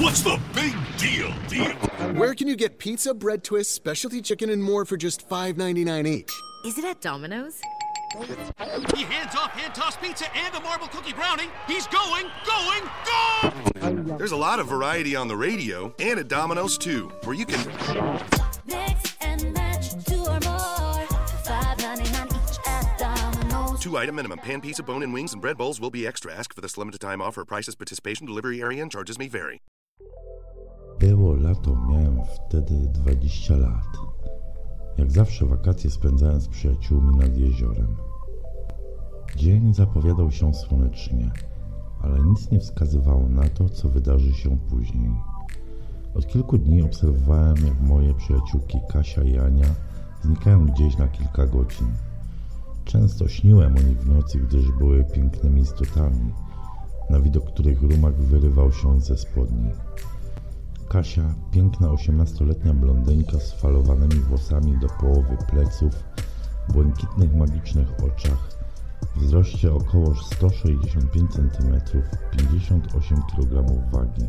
What's the big deal? Deal. Where can you get pizza, bread twists, specialty chicken, and more for just $5.99 each? Is it at Domino's? He hands off hand toss pizza and a marble cookie brownie. He's going, going, go! There's a lot of variety on the radio and at Domino's too, where you can Mix and match two or more. Five ninety nine each at Domino's. two item minimum. Pan pizza, bone and wings, and bread bowls will be extra. Ask for this limited time offer. Prices, participation, delivery area, and charges may vary. Było lato, miałem wtedy 20 lat. Jak zawsze wakacje spędzałem z przyjaciółmi nad jeziorem. Dzień zapowiadał się słonecznie, ale nic nie wskazywało na to, co wydarzy się później. Od kilku dni obserwowałem, jak moje przyjaciółki Kasia i Ania znikają gdzieś na kilka godzin. Często śniłem o nich w nocy, gdyż były pięknymi istotami, na widok których rumak wyrywał się ze spodni. Kasia, piękna osiemnastoletnia blondynka z falowanymi włosami do połowy pleców, błękitnych magicznych oczach, wzroście około 165 cm, 58 kg wagi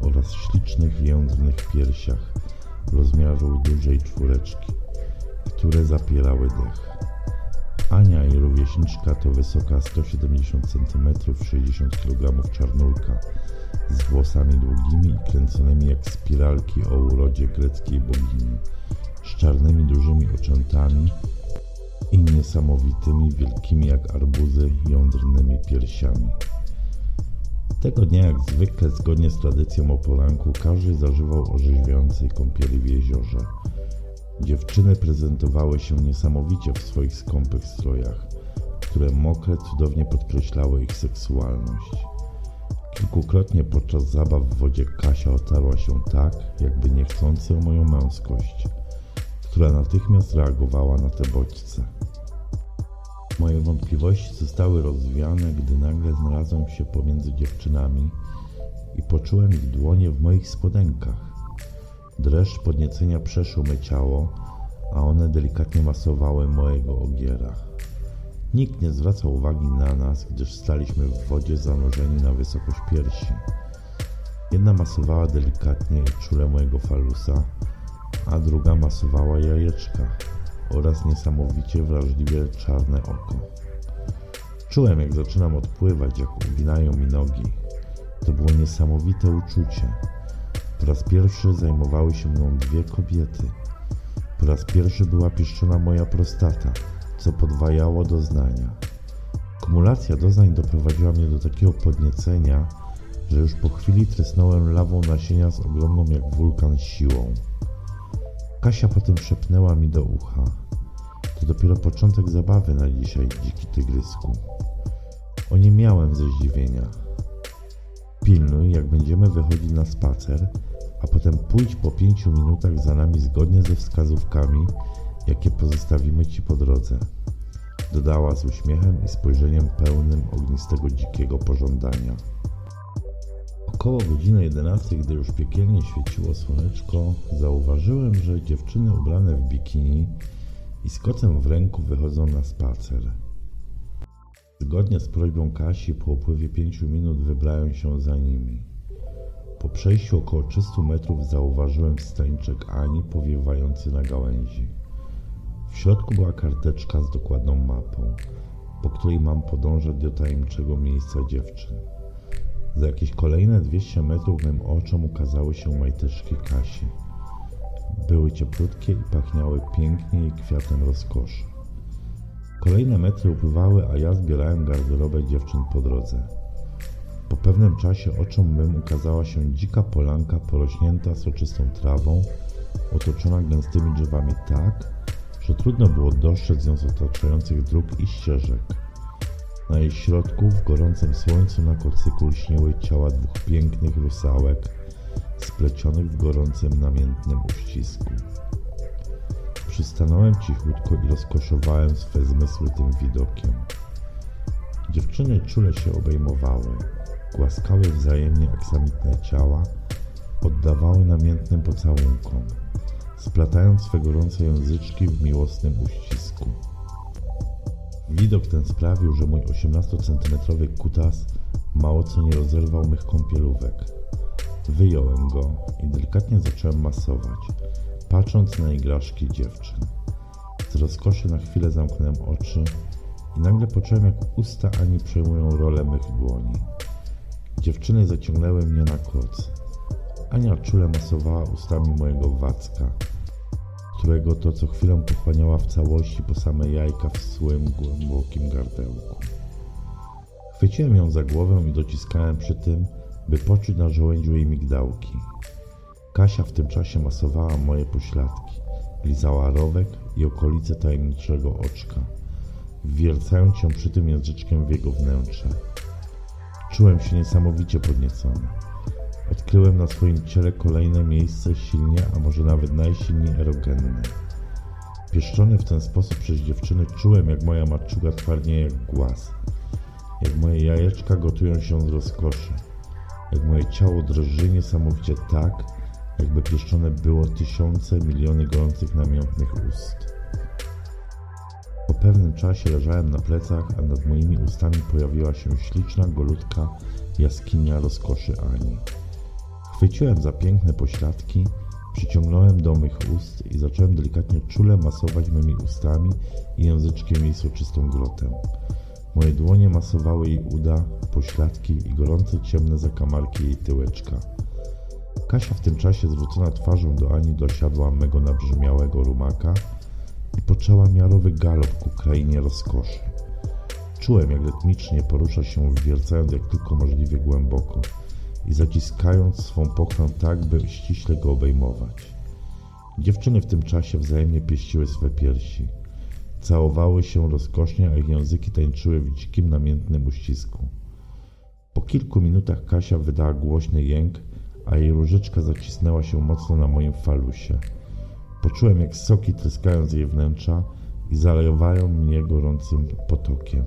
oraz ślicznych jędrnych piersiach rozmiaru dużej czwóreczki, które zapierały dech. Ania, jej rówieśniczka, to wysoka 170 cm, 60 kg czarnulka, z włosami długimi i kręconymi jak spiralki o urodzie greckiej bogini, z czarnymi dużymi oczętami i niesamowitymi, wielkimi jak arbuzy, jądrnymi piersiami. Tego dnia, jak zwykle, zgodnie z tradycją o poranku, każdy zażywał orzeźwiającej kąpieli w jeziorze. Dziewczyny prezentowały się niesamowicie w swoich skąpych strojach, które mokre cudownie podkreślały ich seksualność. Kilkukrotnie podczas zabaw w wodzie Kasia otarła się tak, jakby niechcący o moją męskość, która natychmiast reagowała na te bodźce. Moje wątpliwości zostały rozwiane, gdy nagle znalazłem się pomiędzy dziewczynami i poczułem ich dłonie w moich spodenkach. Dreszcz podniecenia przeszył me ciało, a one delikatnie masowały mojego ogiera. Nikt nie zwracał uwagi na nas, gdyż staliśmy w wodzie zanurzeni na wysokość piersi. Jedna masowała delikatnie i czule mojego falusa, a druga masowała jajeczka oraz niesamowicie wrażliwie czarne oko. Czułem, jak zaczynam odpływać, jak uginają mi nogi. To było niesamowite uczucie. Po raz pierwszy zajmowały się mną dwie kobiety. Po raz pierwszy była pieszczona moja prostata, co podwajało doznania. Kumulacja doznań doprowadziła mnie do takiego podniecenia, że już po chwili trysnąłem lawą nasienia z ogromną jak wulkan siłą. Kasia potem szepnęła mi do ucha. To dopiero początek zabawy na dzisiaj, dziki tygrysku. Oniemiałem ze zdziwienia. Pilnuj, jak będziemy wychodzić na spacer, a potem pójdź po pięciu minutach za nami zgodnie ze wskazówkami, jakie pozostawimy ci po drodze. Dodała z uśmiechem i spojrzeniem pełnym ognistego dzikiego pożądania. Około godziny 11, gdy już piekielnie świeciło słoneczko, zauważyłem, że dziewczyny ubrane w bikini i z kocem w ręku wychodzą na spacer. Zgodnie z prośbą Kasi, po upływie pięciu minut wybrałem się za nimi. Po przejściu około 300 metrów zauważyłem stańczek Ani powiewający na gałęzi. W środku była karteczka z dokładną mapą, po której mam podążać do tajemniczego miejsca dziewczyn. Za jakieś kolejne 200 metrów mym oczom ukazały się majteczki Kasi. Były cieplutkie i pachniały pięknie jej kwiatem rozkoszy. Kolejne metry upływały, a ja zbierałem garderobę dziewczyn po drodze. Po pewnym czasie oczom mym ukazała się dzika polanka porośnięta soczystą trawą, otoczona gęstymi drzewami tak, że trudno było dostrzec ją z otaczających dróg i ścieżek. Na jej środku w gorącym słońcu na kocyku lśniły ciała dwóch pięknych rusałek splecionych w gorącym, namiętnym uścisku. Przystanąłem cichutko i rozkoszowałem swe zmysły tym widokiem. Dziewczyny czule się obejmowały, głaskały wzajemnie aksamitne ciała, oddawały namiętnym pocałunkom, splatając swe gorące języczki w miłosnym uścisku. Widok ten sprawił, że mój 18-centymetrowy kutas mało co nie rozerwał mych kąpielówek. Wyjąłem go i delikatnie zacząłem masować, patrząc na igraszki dziewczyn. Z rozkoszy na chwilę zamknąłem oczy i nagle poczułem, jak usta Ani przejmują rolę mych dłoni. Dziewczyny zaciągnęły mnie na koc. Ania czule masowała ustami mojego wacka, którego to co chwilę pochłaniała w całości po same jajka w swym głębokim gardełku. Chwyciłem ją za głowę i dociskałem przy tym, by poczuć na żołędziu jej migdałki. Kasia w tym czasie masowała moje pośladki, lizała rowek i okolice tajemniczego oczka, wwiercając się przy tym języczkiem w jego wnętrze. Czułem się niesamowicie podniecony. Odkryłem na swoim ciele kolejne miejsce silnie, a może nawet najsilniej erogenne. Pieszczony w ten sposób przez dziewczyny czułem, jak moja maczuga twardnieje jak głaz, jak moje jajeczka gotują się z rozkoszy, jak moje ciało drży niesamowicie tak, jakby pieszczone było tysiące, miliony gorących, namiętnych ust. Po pewnym czasie leżałem na plecach, a nad moimi ustami pojawiła się śliczna, golutka jaskinia rozkoszy Ani. Chwyciłem za piękne pośladki, przyciągnąłem do mych ust i zacząłem delikatnie czule masować mymi ustami i języczkiem jej soczystą grotę. Moje dłonie masowały jej uda, pośladki i gorące ciemne zakamarki jej tyłeczka. Kasia w tym czasie zwrócona twarzą do Ani dosiadła mego nabrzmiałego rumaka i poczęła miarowy galop ku krainie rozkoszy. Czułem, jak rytmicznie porusza się, wwiercając jak tylko możliwie głęboko i zaciskając swą pochwę tak, by ściśle go obejmować. Dziewczyny w tym czasie wzajemnie pieściły swe piersi. Całowały się rozkosznie, a ich języki tańczyły w dzikim, namiętnym uścisku. Po kilku minutach Kasia wydała głośny jęk, a jej różyczka zacisnęła się mocno na moim falusie. Poczułem, jak soki tryskają z jej wnętrza i zalewają mnie gorącym potokiem.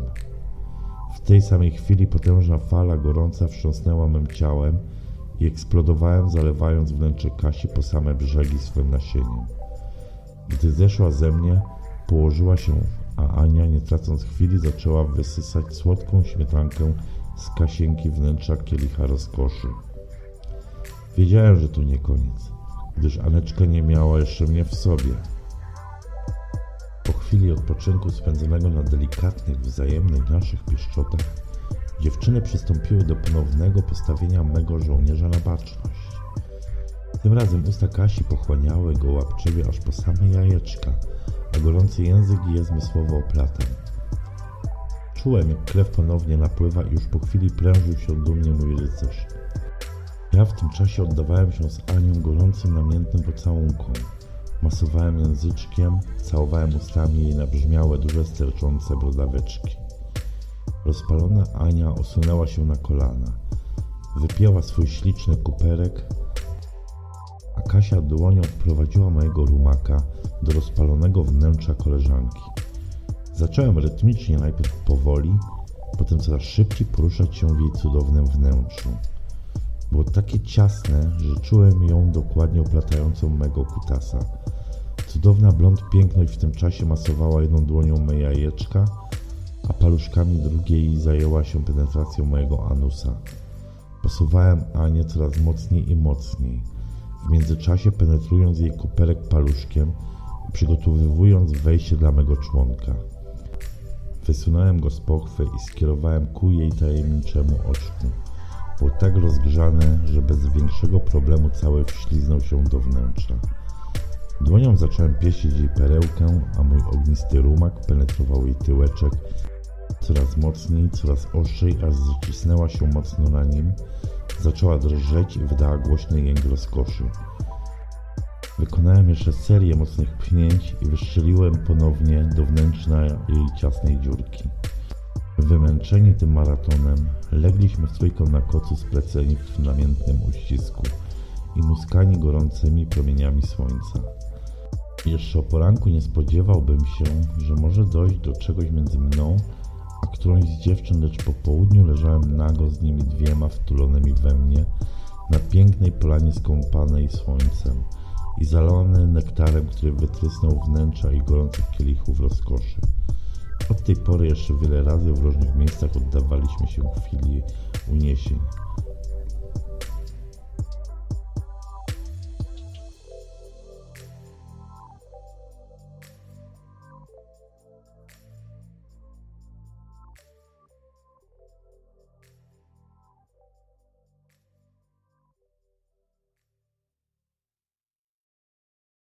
W tej samej chwili potężna fala gorąca wstrząsnęła mym ciałem i eksplodowałem, zalewając wnętrze Kasi po same brzegi swym nasieniem. Gdy zeszła ze mnie, położyła się, a Ania, nie tracąc chwili, zaczęła wysysać słodką śmietankę z Kasienki wnętrza kielicha rozkoszy. Wiedziałem, że to nie koniec, gdyż Aneczka nie miała jeszcze mnie w sobie. Po chwili odpoczynku spędzonego na delikatnych, wzajemnych naszych pieszczotach, dziewczyny przystąpiły do ponownego postawienia mego żołnierza na baczność. Tym razem usta Kasi pochłaniały go łapczywie aż po same jajeczka, a gorący język je zmysłowo oplatał. Czułem, jak krew ponownie napływa i już po chwili prężył się dumnie mój rycerz. Ja w tym czasie oddawałem się z Anią gorącym, namiętnym pocałunkom. Masowałem języczkiem, całowałem ustami jej nabrzmiałe, duże, sterczące brodaweczki. Rozpalona Ania osunęła się na kolana. Wypięła swój śliczny kuperek, a Kasia dłonią wprowadziła mojego rumaka do rozpalonego wnętrza koleżanki. Zacząłem rytmicznie, najpierw powoli, potem coraz szybciej poruszać się w jej cudownym wnętrzu. Było takie ciasne, że czułem ją dokładnie oplatającą mego kutasa. Cudowna blond piękność w tym czasie masowała jedną dłonią me jajeczka, a paluszkami drugiej zajęła się penetracją mojego anusa. Posuwałem Anię coraz mocniej i mocniej, w międzyczasie penetrując jej kuperek paluszkiem i przygotowywując wejście dla mego członka. Wysunąłem go z pochwy i skierowałem ku jej tajemniczemu oczku. Było tak rozgrzane, że bez większego problemu cały wśliznął się do wnętrza. Dłonią zacząłem pieścić jej perełkę, a mój ognisty rumak penetrował jej tyłeczek coraz mocniej, coraz ostrzej, aż zacisnęła się mocno na nim, zaczęła drżeć i wydała głośny jęk rozkoszy. Wykonałem jeszcze serię mocnych pchnięć i wystrzeliłem ponownie do wnętrza jej ciasnej dziurki. Wymęczeni tym maratonem, legliśmy w na kocu spleceni w namiętnym uścisku i muskani gorącymi promieniami słońca. Jeszcze o poranku nie spodziewałbym się, że może dojść do czegoś między mną a którąś z dziewczyn, lecz po południu leżałem nago z nimi dwiema wtulonymi we mnie na pięknej polanie skąpanej słońcem i zalony nektarem, który wytrysnął wnętrza i gorących kielichów rozkoszy. Od tej pory jeszcze wiele razy w różnych miejscach oddawaliśmy się chwili uniesień.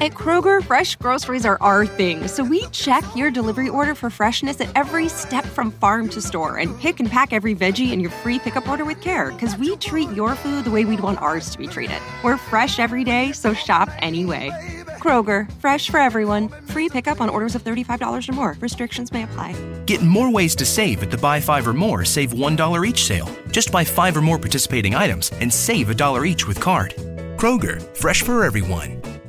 At Kroger, fresh groceries are our thing, so we check your delivery order for freshness at every step from farm to store and pick and pack every veggie in your free pickup order with care because we treat your food the way we'd want ours to be treated. We're fresh every day, so shop anyway. Kroger, fresh for everyone. Free pickup on orders of $35 or more. Restrictions may apply. Get more ways to save at the Buy Five or More Save $1 each sale. Just buy five or more participating items and save a dollar each with card. Kroger, fresh for everyone.